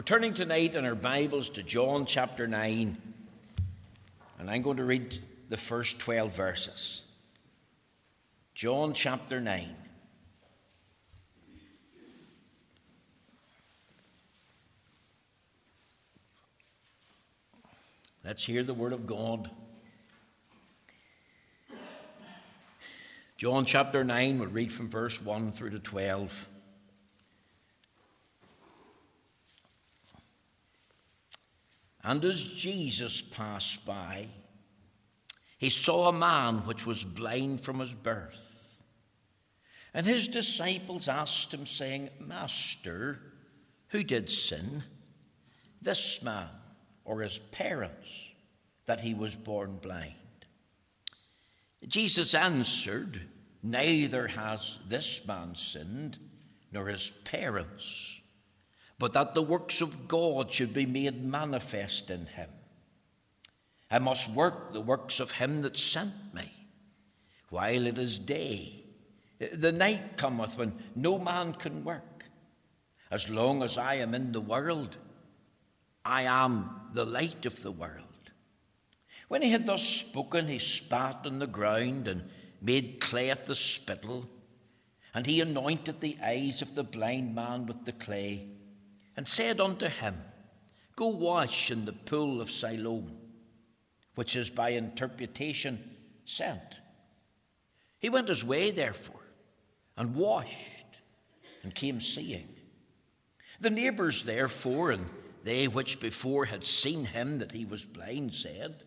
We're turning tonight in our Bibles to John chapter 9, and I'm going to read the first 12 verses. John chapter 9. Let's hear the word of God. John chapter 9, we'll read from verse 1 through to 12. And as Jesus passed by, he saw a man which was blind from his birth. And his disciples asked him, saying, Master, who did sin, this man or his parents, that he was born blind? Jesus answered, Neither has this man sinned, nor his parents but that the works of God should be made manifest in him. I must work the works of him that sent me while it is day. The night cometh when no man can work. As long as I am in the world, I am the light of the world. When he had thus spoken, he spat on the ground and made clay of the spittle, and he anointed the eyes of the blind man with the clay and said unto him, Go wash in the pool of Siloam, which is by interpretation sent. He went his way, therefore, and washed, and came seeing. The neighbours, therefore, and they which before had seen him that he was blind, said,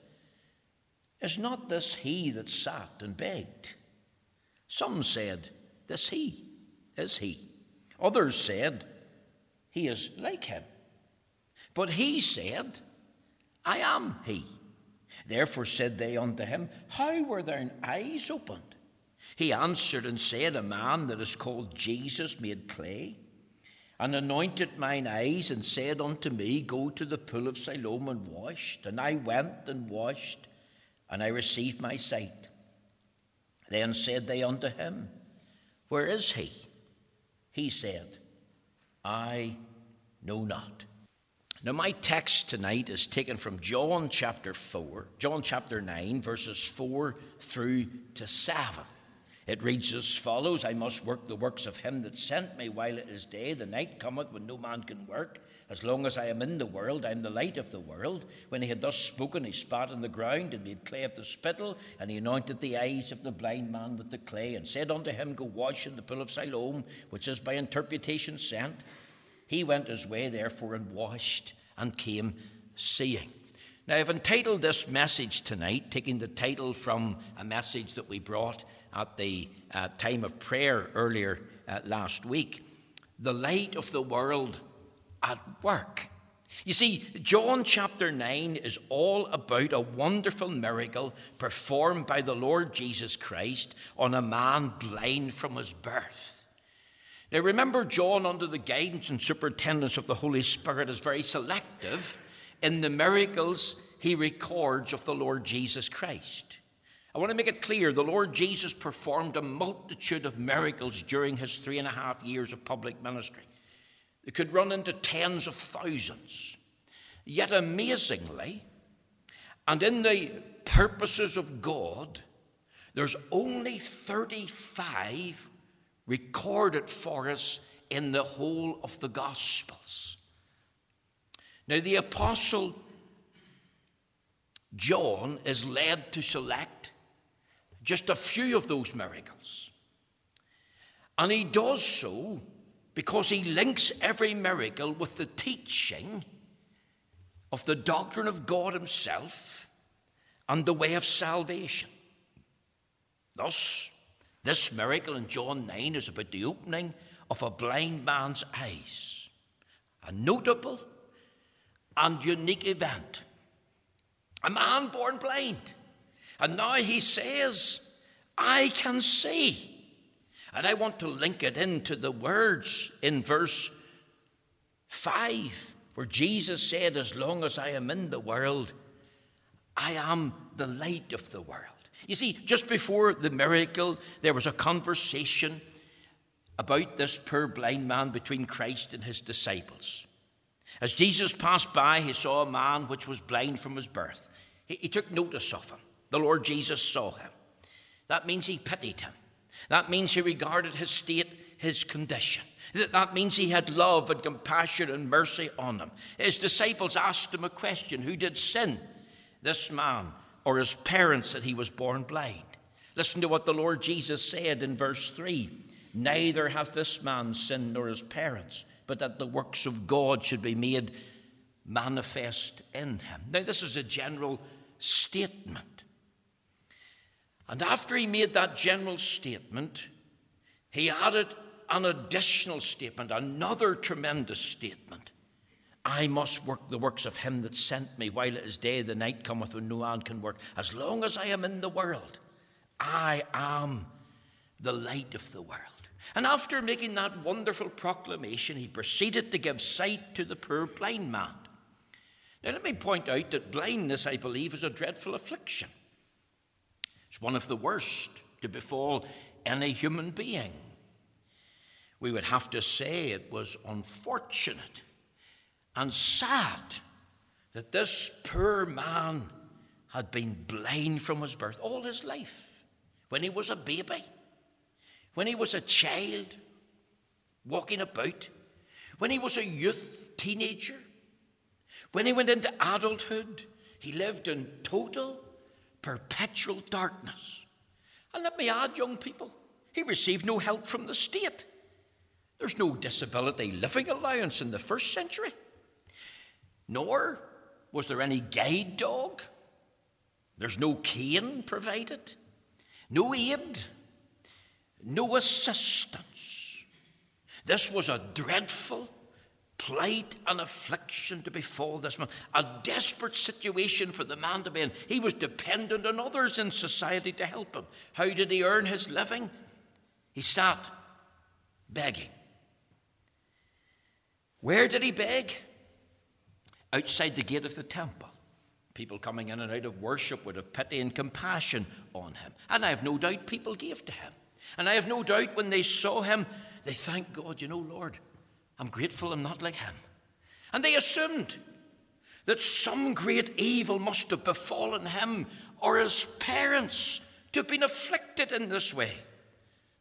Is not this he that sat and begged? Some said, This he is he. Others said, he is like him. But he said, I am he. Therefore said they unto him, How were thine eyes opened? He answered and said, A man that is called Jesus made clay, and anointed mine eyes, and said unto me, Go to the pool of Siloam and washed. And I went and washed, and I received my sight. Then said they unto him, Where is he? He said, I know not. Now, my text tonight is taken from John chapter 4, John chapter 9, verses 4 through to 7. It reads as follows I must work the works of him that sent me while it is day. The night cometh when no man can work. As long as I am in the world, I am the light of the world. When he had thus spoken, he spat on the ground and made clay of the spittle, and he anointed the eyes of the blind man with the clay, and said unto him, Go wash in the pool of Siloam, which is by interpretation sent. He went his way, therefore, and washed and came seeing. Now, I've entitled this message tonight, taking the title from a message that we brought at the uh, time of prayer earlier uh, last week The Light of the World at Work. You see, John chapter 9 is all about a wonderful miracle performed by the Lord Jesus Christ on a man blind from his birth. Now, remember, John, under the guidance and superintendence of the Holy Spirit, is very selective in the miracles he records of the Lord Jesus Christ. I want to make it clear the Lord Jesus performed a multitude of miracles during his three and a half years of public ministry. It could run into tens of thousands. Yet amazingly, and in the purposes of God, there's only 35 recorded for us in the whole of the Gospels. Now, the Apostle John is led to select just a few of those miracles. And he does so because he links every miracle with the teaching of the doctrine of God Himself and the way of salvation. Thus, this miracle in John 9 is about the opening of a blind man's eyes, a notable and unique event. A man born blind. And now he says, I can see. And I want to link it into the words in verse 5, where Jesus said, As long as I am in the world, I am the light of the world. You see, just before the miracle, there was a conversation about this poor blind man between Christ and his disciples. As Jesus passed by, he saw a man which was blind from his birth. He, he took notice of him. The Lord Jesus saw him. That means he pitied him. That means he regarded his state, his condition. That means he had love and compassion and mercy on him. His disciples asked him a question Who did sin? This man or his parents that he was born blind? Listen to what the Lord Jesus said in verse 3 Neither hath this man sinned nor his parents, but that the works of God should be made manifest in him. Now, this is a general statement. And after he made that general statement, he added an additional statement, another tremendous statement. I must work the works of him that sent me while it is day, the night cometh when no man can work. As long as I am in the world, I am the light of the world. And after making that wonderful proclamation, he proceeded to give sight to the poor blind man. Now, let me point out that blindness, I believe, is a dreadful affliction. It's one of the worst to befall any human being we would have to say it was unfortunate and sad that this poor man had been blind from his birth all his life. When he was a baby, when he was a child walking about, when he was a youth, teenager, when he went into adulthood, he lived in total, perpetual darkness. And let me add, young people, he received no help from the state. There's no disability living allowance in the first century, nor was there any guide dog. There's no cane provided, no aid, no assistance. This was a dreadful plight and affliction to befall this man, a desperate situation for the man to be in. He was dependent on others in society to help him. How did he earn his living? He sat begging. Where did he beg? Outside the gate of the temple. People coming in and out of worship would have pity and compassion on him. And I have no doubt people gave to him. And I have no doubt when they saw him, they thanked God, you know, Lord, I'm grateful I'm not like him. And they assumed that some great evil must have befallen him or his parents to have been afflicted in this way.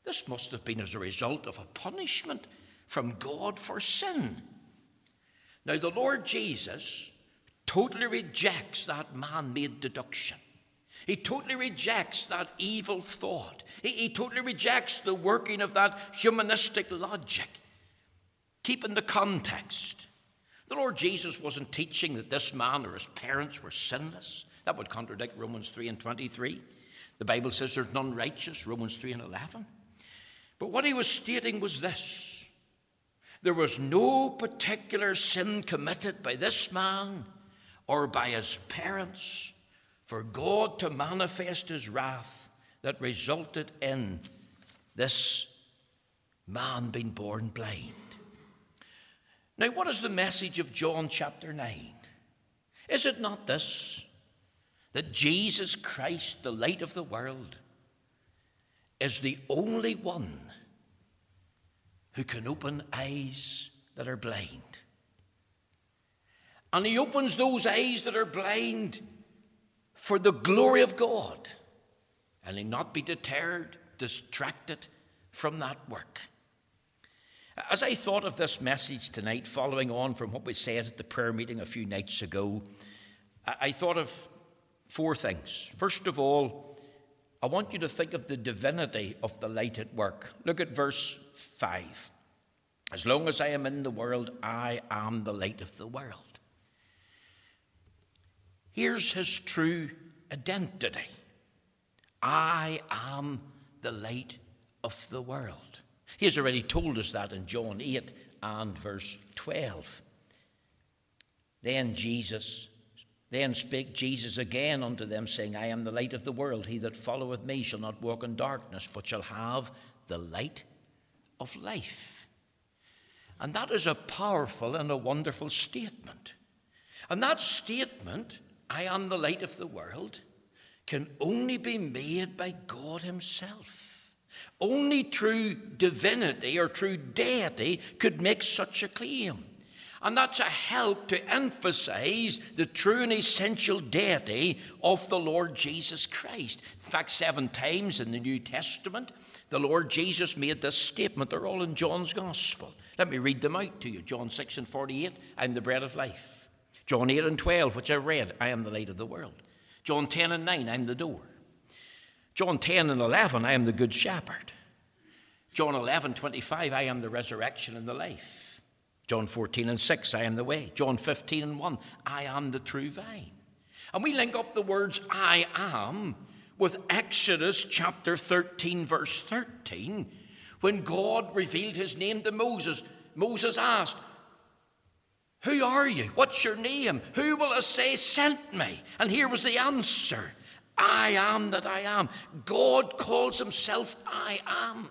This must have been as a result of a punishment from God for sin. Now, the Lord Jesus totally rejects that man made deduction. He totally rejects that evil thought. He, he, totally rejects the working of that humanistic logic. Keep in the context. The Lord Jesus wasn't teaching that this man or his parents were sinless. That would contradict Romans 3 and 23. The Bible says there's none righteous, Romans 3 and 11. But what he was stating was this there was no particular sin committed by this man or by his parents for God to manifest his wrath that resulted in this man being born blind. Now, what is the message of John chapter 9? Is it not this? That Jesus Christ, the light of the world, is the only one who can open eyes that are blind. And he opens those eyes that are blind for the glory of God. And he not be deterred, distracted from that work. As I thought of this message tonight, following on from what we said at the prayer meeting a few nights ago, I thought of four things. First of all, I want you to think of the divinity of the light at work. Look at verse 5. As long as I am in the world, I am the light of the world. Here's his true identity I am the light of the world. He has already told us that in John 8 and verse 12. Then Jesus, then spake Jesus again unto them, saying, I am the light of the world. He that followeth me shall not walk in darkness, but shall have the light of life. And that is a powerful and a wonderful statement. And that statement, I am the light of the world, can only be made by God Himself. Only true divinity or true deity could make such a claim. And that's a help to emphasize the true and essential deity of the Lord Jesus Christ. In fact, seven times in the New Testament, the Lord Jesus made this statement. They're all in John's Gospel. Let me read them out to you. John 6 and 48, I'm the bread of life. John 8 and 12, which I've read, I am the light of the world. John 10 and 9, I'm the door. John 10 and 11, I am the good shepherd. John 11, 25, I am the resurrection and the life. John 14 and 6, I am the way. John 15 and 1, I am the true vine. And we link up the words I am with Exodus chapter 13, verse 13, when God revealed his name to Moses. Moses asked, Who are you? What's your name? Who will I say sent me? And here was the answer I am that I am. God calls himself I am,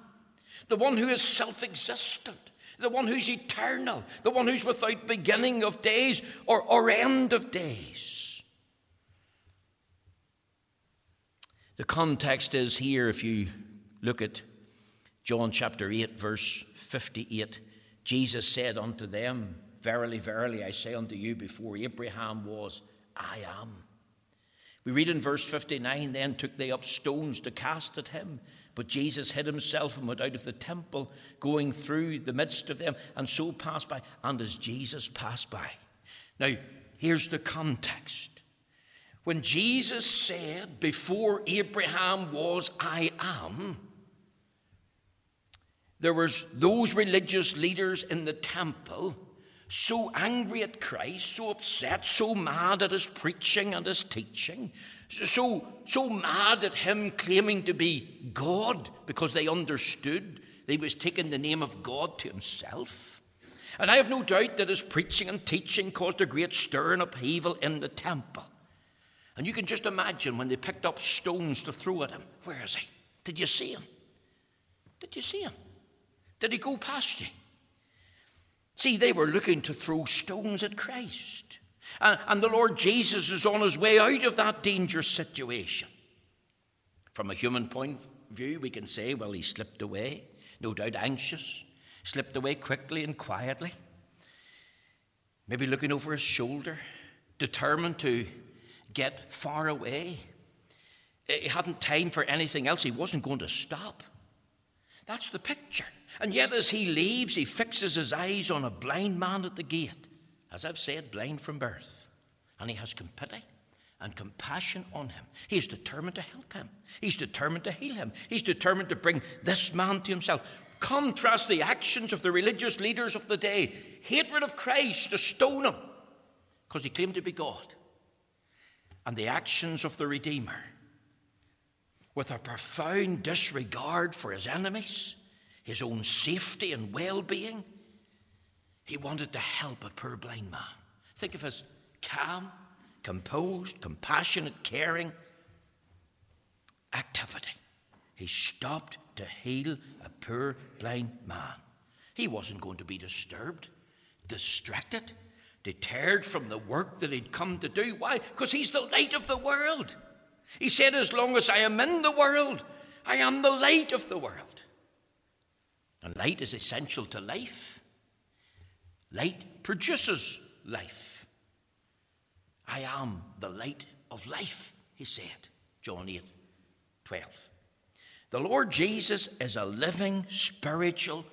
the one who is self existent the one who's eternal, the one who's without beginning of days or, or end of days. The context is here, if you look at John chapter 8, verse 58, Jesus said unto them, Verily, verily, I say unto you, before Abraham was, I am. We read in verse 59 then took they up stones to cast at him. But Jesus hid himself and went out of the temple, going through the midst of them, and so passed by. And as Jesus passed by. Now, here's the context. When Jesus said, Before Abraham was, I am, there was those religious leaders in the temple so angry at Christ, so upset, so mad at his preaching and his teaching, so, so mad at him claiming to be God because they understood that he was taking the name of God to himself. And I have no doubt that his preaching and teaching caused a great stir and upheaval in the temple. And you can just imagine when they picked up stones to throw at him. Where is he? Did you see him? Did you see him? Did he go past you? See, they were looking to throw stones at Christ. And, and the Lord Jesus is on his way out of that dangerous situation. From a human point of view, we can say, well, he slipped away, no doubt anxious, slipped away quickly and quietly, maybe looking over his shoulder, determined to get far away. He hadn't time for anything else, he wasn't going to stop. That's the picture. And yet, as he leaves, he fixes his eyes on a blind man at the gate. As I've said, blind from birth. And he has pity and compassion on him. He's determined to help him. He's determined to heal him. He's determined to bring this man to himself. Contrast the actions of the religious leaders of the day hatred of Christ to stone him because he claimed to be God, and the actions of the Redeemer with a profound disregard for his enemies, his own safety and well being. He wanted to help a poor blind man. Think of his calm, composed, compassionate, caring activity. He stopped to heal a poor blind man. He wasn't going to be disturbed, distracted, deterred from the work that he'd come to do. Why? Because he's the light of the world. He said, As long as I am in the world, I am the light of the world. And light is essential to life. Light produces life. I am the light of life, he said, John 8 12. The Lord Jesus is a living, spiritual,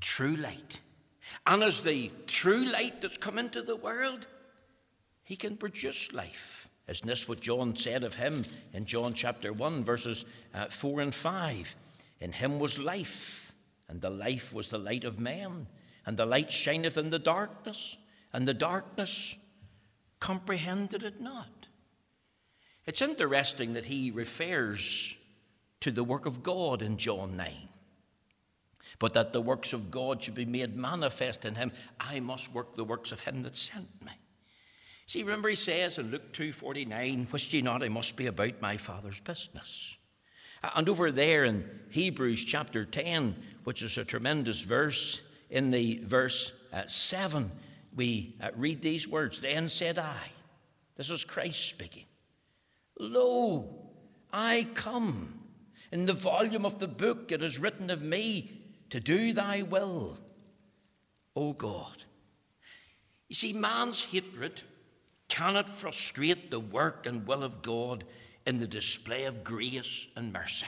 true light. And as the true light that's come into the world, he can produce life. Isn't this what John said of him in John chapter 1, verses uh, 4 and 5? In him was life, and the life was the light of men, and the light shineth in the darkness, and the darkness comprehended it not. It's interesting that he refers to the work of God in John 9. But that the works of God should be made manifest in him, I must work the works of him that sent me. See, remember he says in Luke 2.49, Wist ye not I must be about my Father's business? And over there in Hebrews chapter 10, which is a tremendous verse, in the verse uh, 7, we uh, read these words Then said I, this is Christ speaking, Lo, I come. In the volume of the book it is written of me to do thy will, O God. You see, man's hatred cannot frustrate the work and will of God in the display of grace and mercy.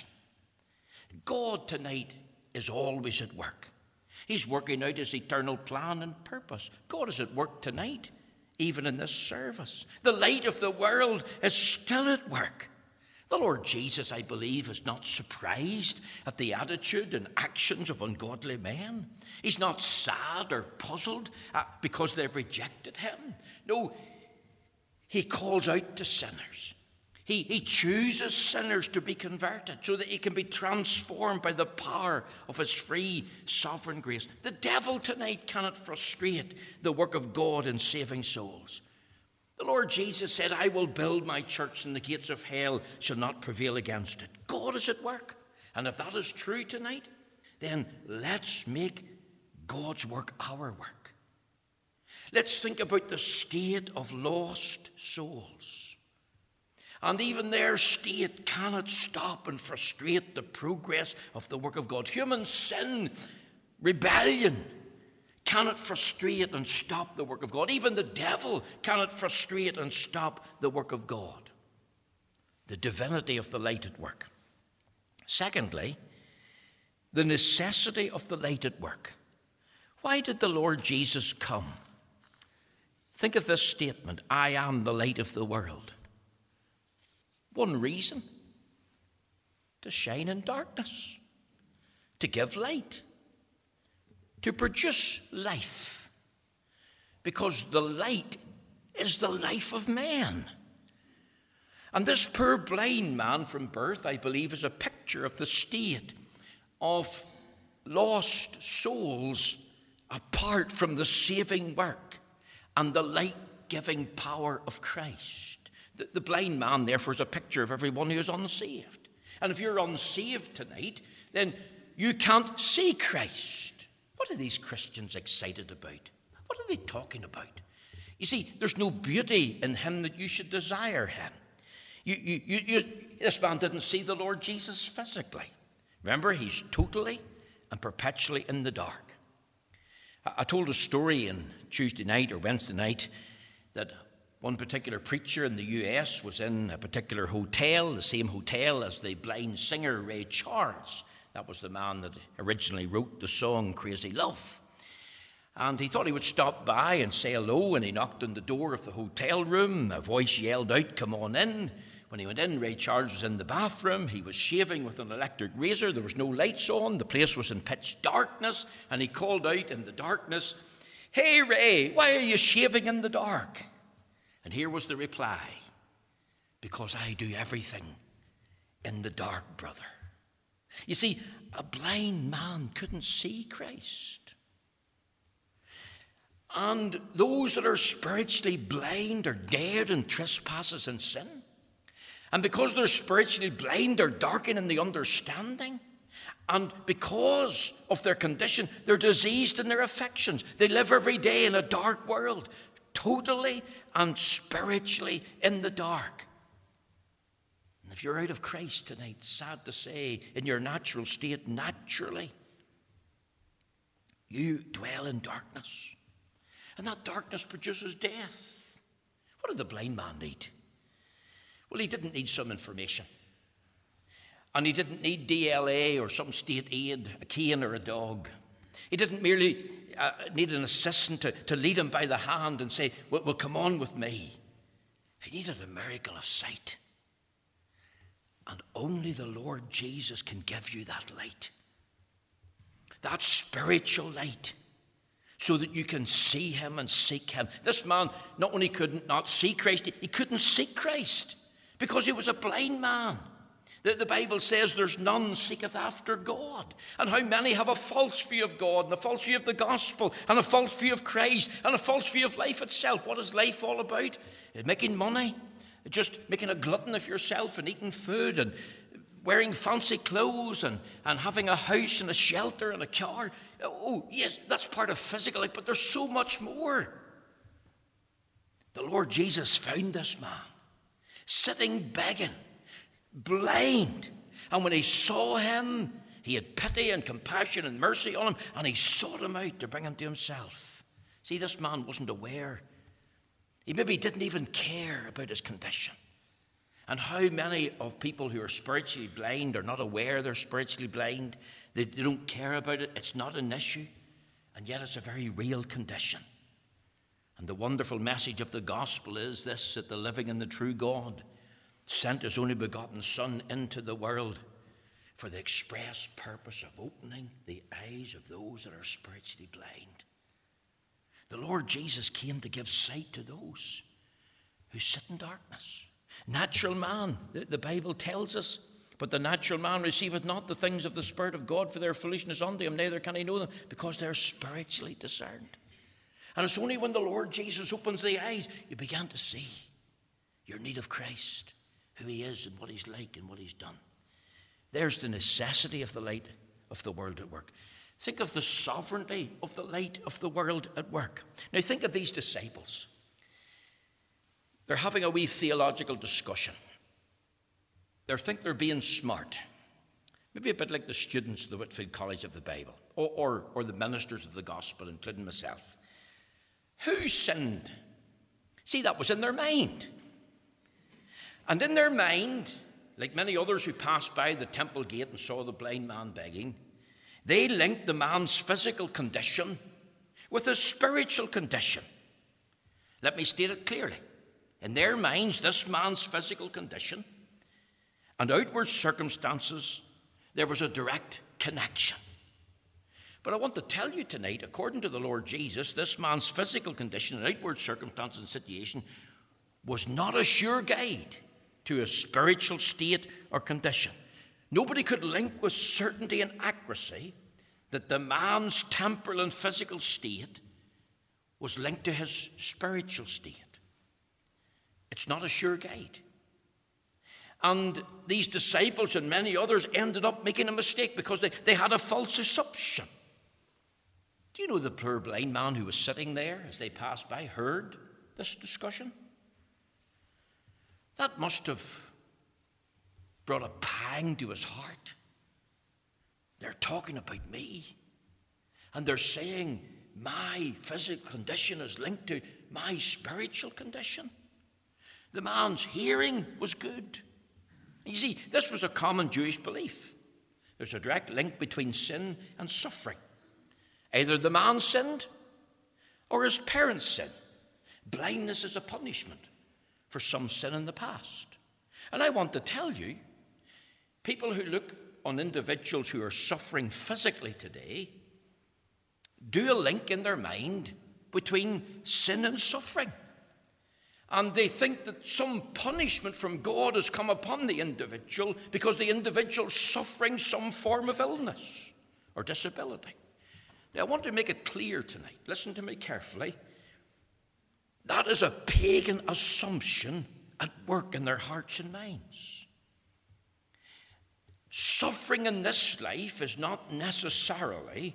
God tonight is always at work. He's working out his eternal plan and purpose. God is at work tonight, even in this service. The light of the world is still at work. The Lord Jesus, I believe, is not surprised at the attitude and actions of ungodly men. He's not sad or puzzled because they've rejected him. No, he calls out to sinners. He, he chooses sinners to be converted so that he can be transformed by the power of his free sovereign grace. The devil tonight cannot frustrate the work of God in saving souls. The Lord Jesus said, I will build my church and the gates of hell shall not prevail against it. God is at work. And if that is true tonight, then let's make God's work our work. Let's think about the state of lost souls. And even their state cannot stop and frustrate the progress of the work of God. Human sin, rebellion, cannot frustrate and stop the work of God. Even the devil cannot frustrate and stop the work of God. The divinity of the light at work. Secondly, the necessity of the light at work. Why did the Lord Jesus come? Think of this statement I am the light of the world. One reason to shine in darkness, to give light, to produce life. Because the light is the life of man. And this poor blind man from birth, I believe, is a picture of the state of lost souls apart from the saving work and the light giving power of Christ. The, the blind man, therefore, is a picture of everyone who is unsaved. And if you're unsaved tonight, then you can't see Christ. What are these Christians excited about? What are they talking about? You see, there's no beauty in him that you should desire him. You, you, you, you, this man didn't see the Lord Jesus physically. Remember, he's totally and perpetually in the dark. I, I told a story on Tuesday night or Wednesday night that one particular preacher in the US was in a particular hotel, the same hotel as the blind singer Ray Charles. That was the man that originally wrote the song Crazy Love. And he thought he would stop by and say hello, and he knocked on the door of the hotel room. A voice yelled out, Come on in. When he went in, Ray Charles was in the bathroom. He was shaving with an electric razor. There was no lights on. The place was in pitch darkness. And he called out in the darkness, Hey, Ray, why are you shaving in the dark? And here was the reply because I do everything in the dark, brother. You see, a blind man couldn't see Christ. And those that are spiritually blind are dead in trespasses and sin. And because they're spiritually blind, they're darkened in the understanding. And because of their condition, they're diseased in their affections. They live every day in a dark world, totally and spiritually in the dark. And if you're out of Christ tonight, sad to say, in your natural state, naturally, you dwell in darkness. And that darkness produces death. What did the blind man need? Well, he didn't need some information. And he didn't need DLA or some state aid, a cane or a dog. He didn't merely uh, need an assistant to, to lead him by the hand and say, well, well, come on with me. He needed a miracle of sight. And only the Lord Jesus can give you that light, that spiritual light, so that you can see Him and seek Him. This man not only couldn't not see Christ, he couldn't seek Christ because he was a blind man. The, the Bible says there's none seeketh after God. And how many have a false view of God and a false view of the gospel and a false view of Christ and a false view of life itself? What is life all about? Uh, making money, just making a glutton of yourself and eating food and wearing fancy clothes and, and having a house and a shelter and a car. Oh, yes, that's part of physical life, but there's so much more. The Lord Jesus found this man sitting begging blind. And when he saw him, he had pity and compassion and mercy on him, and he sought him out to bring him to himself. See, this man wasn't aware. He maybe didn't even care about his condition. And how many of people who are spiritually blind are not aware they're spiritually blind? They, don't care about it. It's not an issue. And yet it's a very real condition. And the wonderful message of the gospel is this that the living and the true God sent his only begotten Son into the world for the express purpose of opening the eyes of those that are spiritually blind. The Lord Jesus came to give sight to those who sit in darkness. Natural man, the Bible tells us, but the natural man receiveth not the things of the Spirit of God for their foolishness unto him, neither can he know them, because they're spiritually discerned. And it's only when the Lord Jesus opens the eyes you begin to see your need of Christ, who he is and what he's like and what he's done. There's the necessity of the light of the world at work. Think of the sovereignty of the light of the world at work. Now, think of these disciples. They're having a wee theological discussion. They think they're being smart. Maybe a bit like the students of the Whitefield College of the Bible or, or, or the ministers of the gospel, including myself. Who sinned? See, that was in their mind. And in their mind, like many others who passed by the temple gate and saw the blind man begging, they linked the man's physical condition with his spiritual condition. Let me state it clearly. In their minds, this man's physical condition and outward circumstances, there was a direct connection. But I want to tell you tonight, according to the Lord Jesus, this man's physical condition and outward circumstances and situation was not a sure guide to a spiritual state or condition. Nobody could link with certainty and accuracy that the man's temporal and physical state was linked to his spiritual state. It's not a sure guide. And these disciples and many others ended up making a mistake because they, they had a false assumption. Do you know the poor blind man who was sitting there as they passed by heard this discussion? That must have brought a pang to his heart. They're talking about me. And they're saying my physical condition is linked to my spiritual condition. The man's hearing was good. You see, this was a common Jewish belief. There's a direct link between sin and suffering. Either the man sinned or his parents sinned. Blindness is a punishment for some sin in the past. And I want to tell you, people who look on individuals who are suffering physically today do a link in their mind between sin and suffering. And they think that some punishment from God has come upon the individual because the individual is suffering some form of illness or disability. Now, I want to make it clear tonight. Listen to me carefully. That is a pagan assumption at work in their hearts and minds. Suffering in this life is not necessarily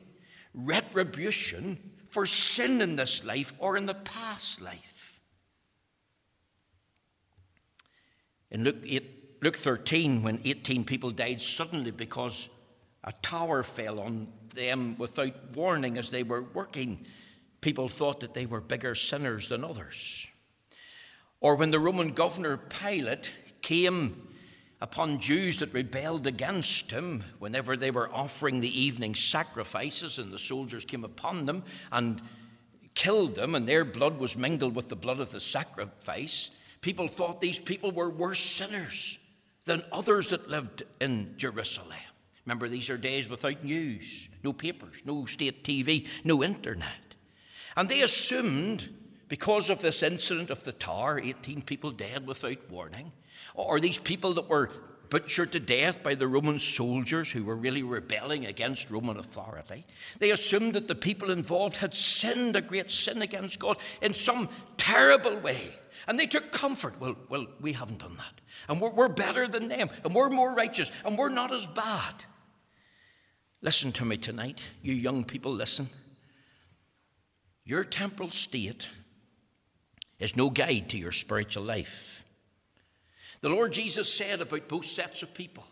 retribution for sin in this life or in the past life. In Luke, 8, Luke 13, when 18 people died suddenly because a tower fell on them without warning as they were working, people thought that they were bigger sinners than others. Or when the Roman governor Pilate came upon Jews that rebelled against him whenever they were offering the evening sacrifices, and the soldiers came upon them and killed them, and their blood was mingled with the blood of the sacrifice. People thought these people were worse sinners than others that lived in Jerusalem. Remember, these are days without news, no papers, no state TV, no internet. And they assumed, because of this incident of the tower, 18 people dead without warning, or these people that were butchered to death by the Roman soldiers who were really rebelling against Roman authority. They assumed that the people involved had sinned a great sin against God in some terrible way. And they took comfort. Well, well, we haven't done that. And we're, we're better than them. And we're more righteous. And we're not as bad. Listen to me tonight. You young people, listen. Your temporal state is no guide to your spiritual life. The Lord Jesus said about both sets of people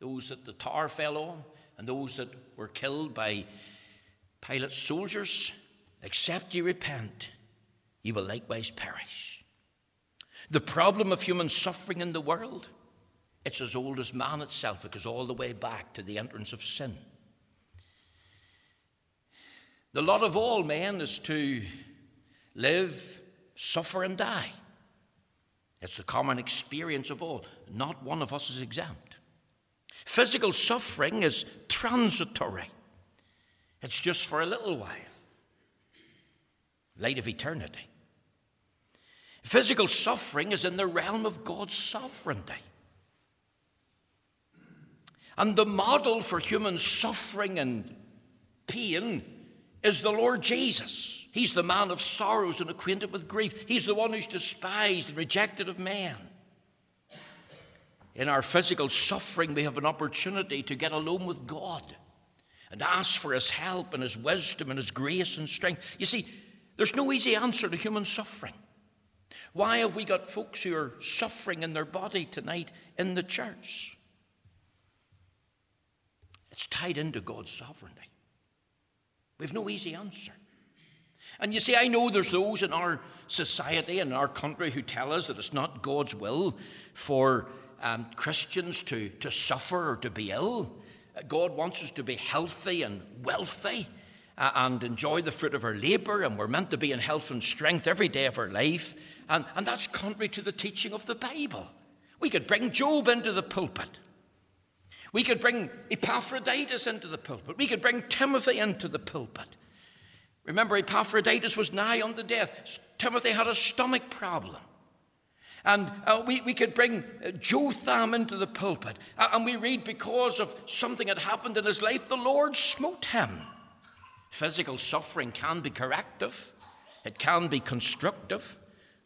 those that the tar fell on and those that were killed by Pilate's soldiers Except ye repent, ye will likewise perish. The problem of human suffering in the world, it's as old as man itself. It goes all the way back to the entrance of sin. The lot of all men is to live, suffer, and die. It's the common experience of all. Not one of us is exempt. Physical suffering is transitory, it's just for a little while. Light of eternity. Physical suffering is in the realm of God's sovereignty. And the model for human suffering and pain is the Lord Jesus. He's the man of sorrows and acquainted with grief. He's the one who's despised and rejected of men. In our physical suffering, we have an opportunity to get alone with God and ask for His help and His wisdom and His grace and strength. You see, there's no easy answer to human suffering. Why have we got folks who are suffering in their body tonight in the church? It's tied into God's sovereignty. We've no easy answer. And you see, I know there's those in our society and our country who tell us that it's not God's will for um, Christians to, to suffer or to be ill. God wants us to be healthy and wealthy uh, and enjoy the fruit of our labour, and we're meant to be in health and strength every day of our life. And, and that's contrary to the teaching of the Bible. We could bring Job into the pulpit. We could bring Epaphroditus into the pulpit. We could bring Timothy into the pulpit. Remember, Epaphroditus was nigh unto death. Timothy had a stomach problem. And uh, we, we could bring uh, Jotham into the pulpit. And we read because of something that happened in his life, the Lord smote him. Physical suffering can be corrective, it can be constructive.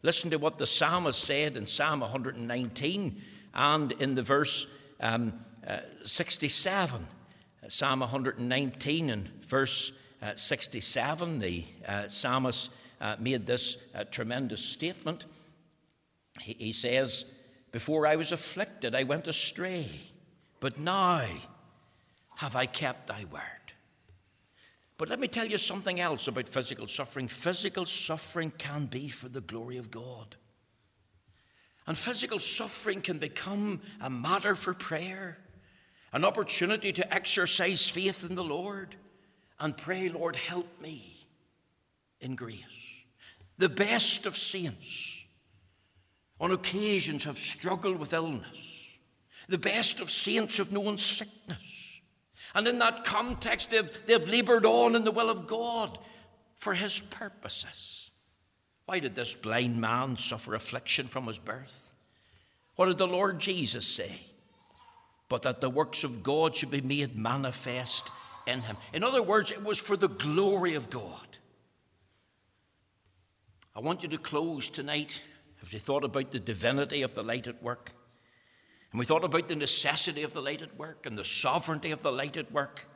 Listen to what the psalmist said in Psalm 119 and in the verse um, uh, 67. Psalm 119 and verse uh, 67, the uh, psalmist uh, made this uh, tremendous statement. He, he says, Before I was afflicted, I went astray, but now have I kept thy word. But let me tell you something else about physical suffering. Physical suffering can be for the glory of God. And physical suffering can become a matter for prayer, an opportunity to exercise faith in the Lord and pray, Lord, help me in grace. The best of saints on occasions have struggled with illness. The best of saints have known sickness. And in that context, they've, they've labored on in the will of God for his purposes. Why did this blind man suffer affliction from his birth? What did the Lord Jesus say? But that the works of God should be made manifest in him. In other words, it was for the glory of God. I want you to close tonight. Have you thought about the divinity of the light at work? And we thought about the necessity of the light at work and the sovereignty of the light at work.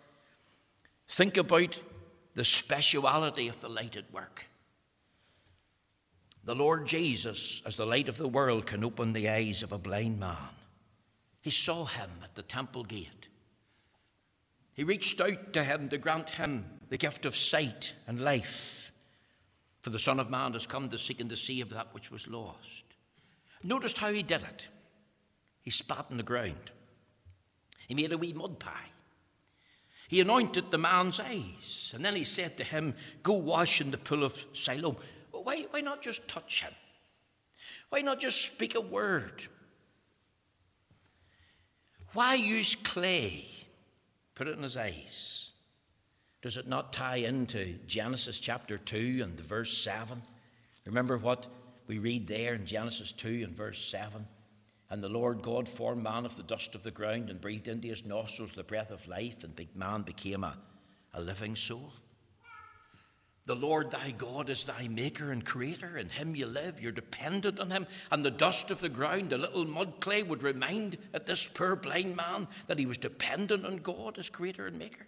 Think about the speciality of the light at work. The Lord Jesus, as the light of the world, can open the eyes of a blind man. He saw him at the temple gate. He reached out to him to grant him the gift of sight and life. For the Son of Man has come to seek and to save that which was lost. Notice how he did it. He spat on the ground. He made a wee mud pie. He anointed the man's eyes, and then he said to him, Go wash in the pool of Siloam. Why, why not just touch him? Why not just speak a word? Why use clay? Put it in his eyes. Does it not tie into Genesis chapter 2 and the verse 7? Remember what we read there in Genesis 2 and verse 7? And the Lord God formed man of the dust of the ground and breathed into his nostrils the breath of life, and man became a, a living soul. The Lord thy God is thy maker and creator. In him you live. You're dependent on him. And the dust of the ground, the little mud clay, would remind at this poor blind man that he was dependent on God as creator and maker.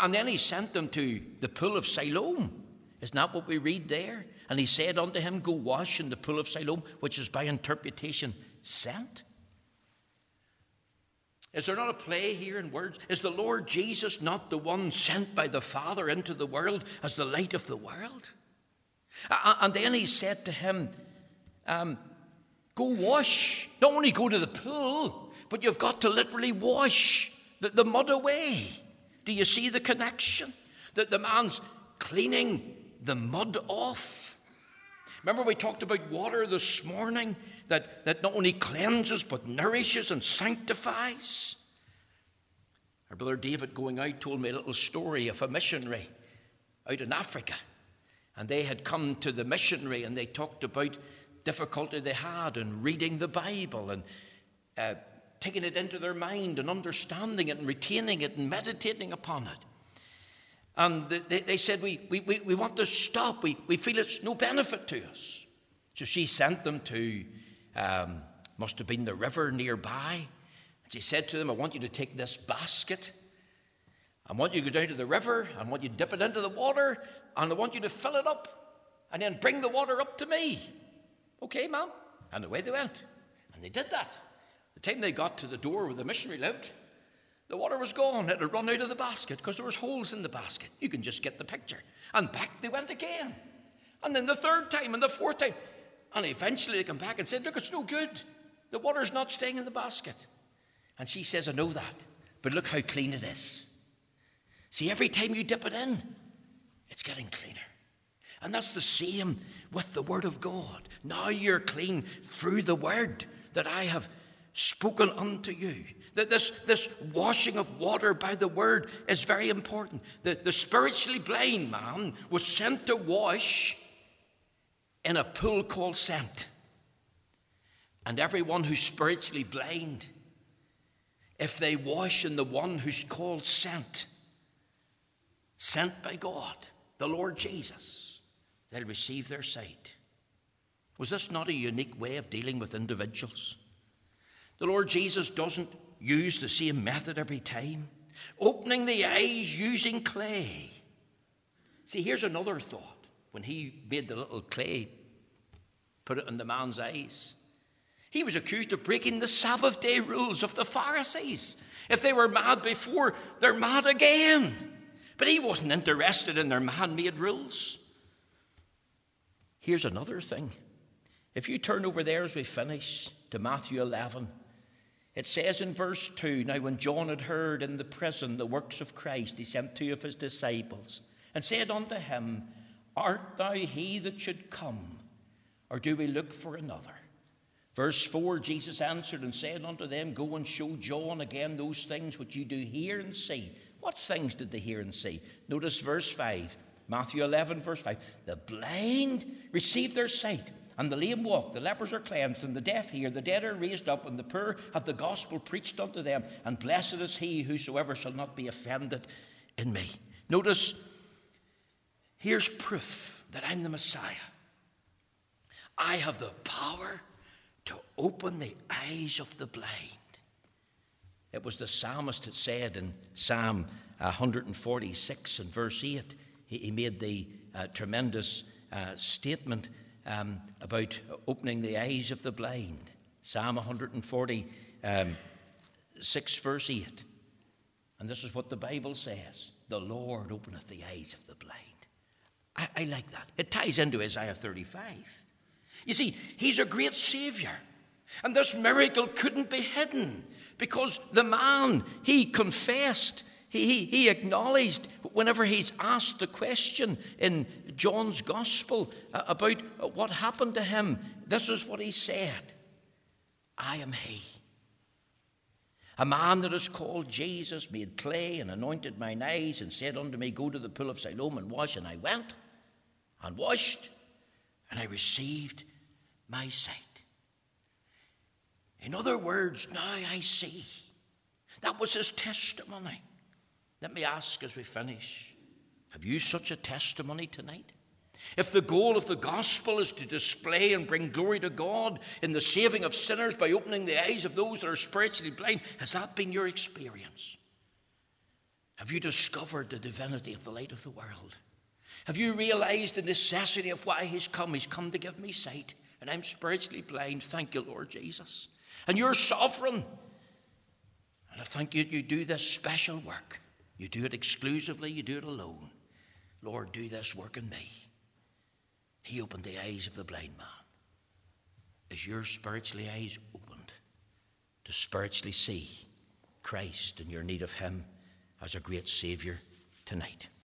And then he sent them to the pool of Siloam. Isn't that what we read there? And he said unto him, Go wash in the pool of Siloam, which is by interpretation sent. Is there not a play here in words? Is the Lord Jesus not the one sent by the Father into the world as the light of the world? And then he said to him, um, Go wash. Not only go to the pool, but you've got to literally wash the, the mud away. Do you see the connection? That the man's cleaning the mud off. Remember, we talked about water this morning that, that not only cleanses but nourishes and sanctifies. Our brother David going out told me a little story of a missionary out in Africa. And they had come to the missionary and they talked about difficulty they had in reading the Bible and uh, taking it into their mind and understanding it and retaining it and meditating upon it. And they, they said, we, we, we we want to stop. We, we feel it's no benefit to us. So she sent them to, um, must have been the river nearby. And she said to them, I want you to take this basket. I want you to go down to the river. I want you to dip it into the water. And I want you to fill it up. And then bring the water up to me. Okay, ma'am. And away they went. And they did that. The time they got to the door where the missionary lived, the water was gone. It had run out of the basket because there was holes in the basket. You can just get the picture. And back they went again. And then the third time and the fourth time. And eventually they come back and said, Look, it's no good. The water's not staying in the basket. And she says, I know that. But look how clean it is. See, every time you dip it in, it's getting cleaner. And that's the same with the Word of God. Now you're clean through the Word that I have spoken unto you. That this, this washing of water by the Word is very important. The, the spiritually blind man was sent to wash in a pool called Sent. And everyone who's spiritually blind, if they wash in the one who's called Sent, sent by God, the Lord Jesus, they'll receive their sight. Was this not a unique way of dealing with individuals? The Lord Jesus doesn't use the same method every time, opening the eyes using clay. See, here's another thought. When he made the little clay, put it in the man's eyes, he was accused of breaking the Sabbath day rules of the Pharisees. If they were mad before, they're mad again. But he wasn't interested in their man made rules. Here's another thing. If you turn over there as we finish to Matthew 11, it says in verse 2 Now, when John had heard in the prison the works of Christ, he sent two of his disciples and said unto him, Art thou he that should come, or do we look for another? Verse 4 Jesus answered and said unto them, Go and show John again those things which you do hear and see. What things did they hear and see? Notice verse 5 Matthew 11, verse 5. The blind receive their sight, and the lame walk, the lepers are cleansed, and the deaf hear, the dead are raised up, and the poor have the gospel preached unto them. And blessed is he whosoever shall not be offended in me. Notice, here's proof that I'm the Messiah. I have the power to open the eyes of the blind. It was the psalmist that said in Psalm 146 and verse 8 he, made the uh, tremendous uh, statement um, about opening the eyes of the blind. Psalm 146, um, verse 8. And this is what the Bible says The Lord openeth the eyes of the blind. I, I like that. It ties into Isaiah 35. You see, he's a great Savior. And this miracle couldn't be hidden because the man, he confessed he, he acknowledged whenever he's asked the question in John's Gospel uh, about what happened to him, this is what he said I am he. A man that is called Jesus made clay and anointed mine eyes and said unto me, Go to the pool of Siloam and wash. And I went and washed and I received my sight. In other words, now I see. That was his testimony. Let me ask as we finish have you such a testimony tonight? If the goal of the gospel is to display and bring glory to God in the saving of sinners by opening the eyes of those that are spiritually blind, has that been your experience? Have you discovered the divinity of the light of the world? Have you realized the necessity of why He's come? He's come to give me sight, and I'm spiritually blind. Thank you, Lord Jesus. And you're sovereign. And I thank you, you do this special work. You do it exclusively, you do it alone. Lord, do this work in me. He opened the eyes of the blind man. Is your spiritually eyes opened to spiritually see Christ and your need of Him as a great Saviour tonight?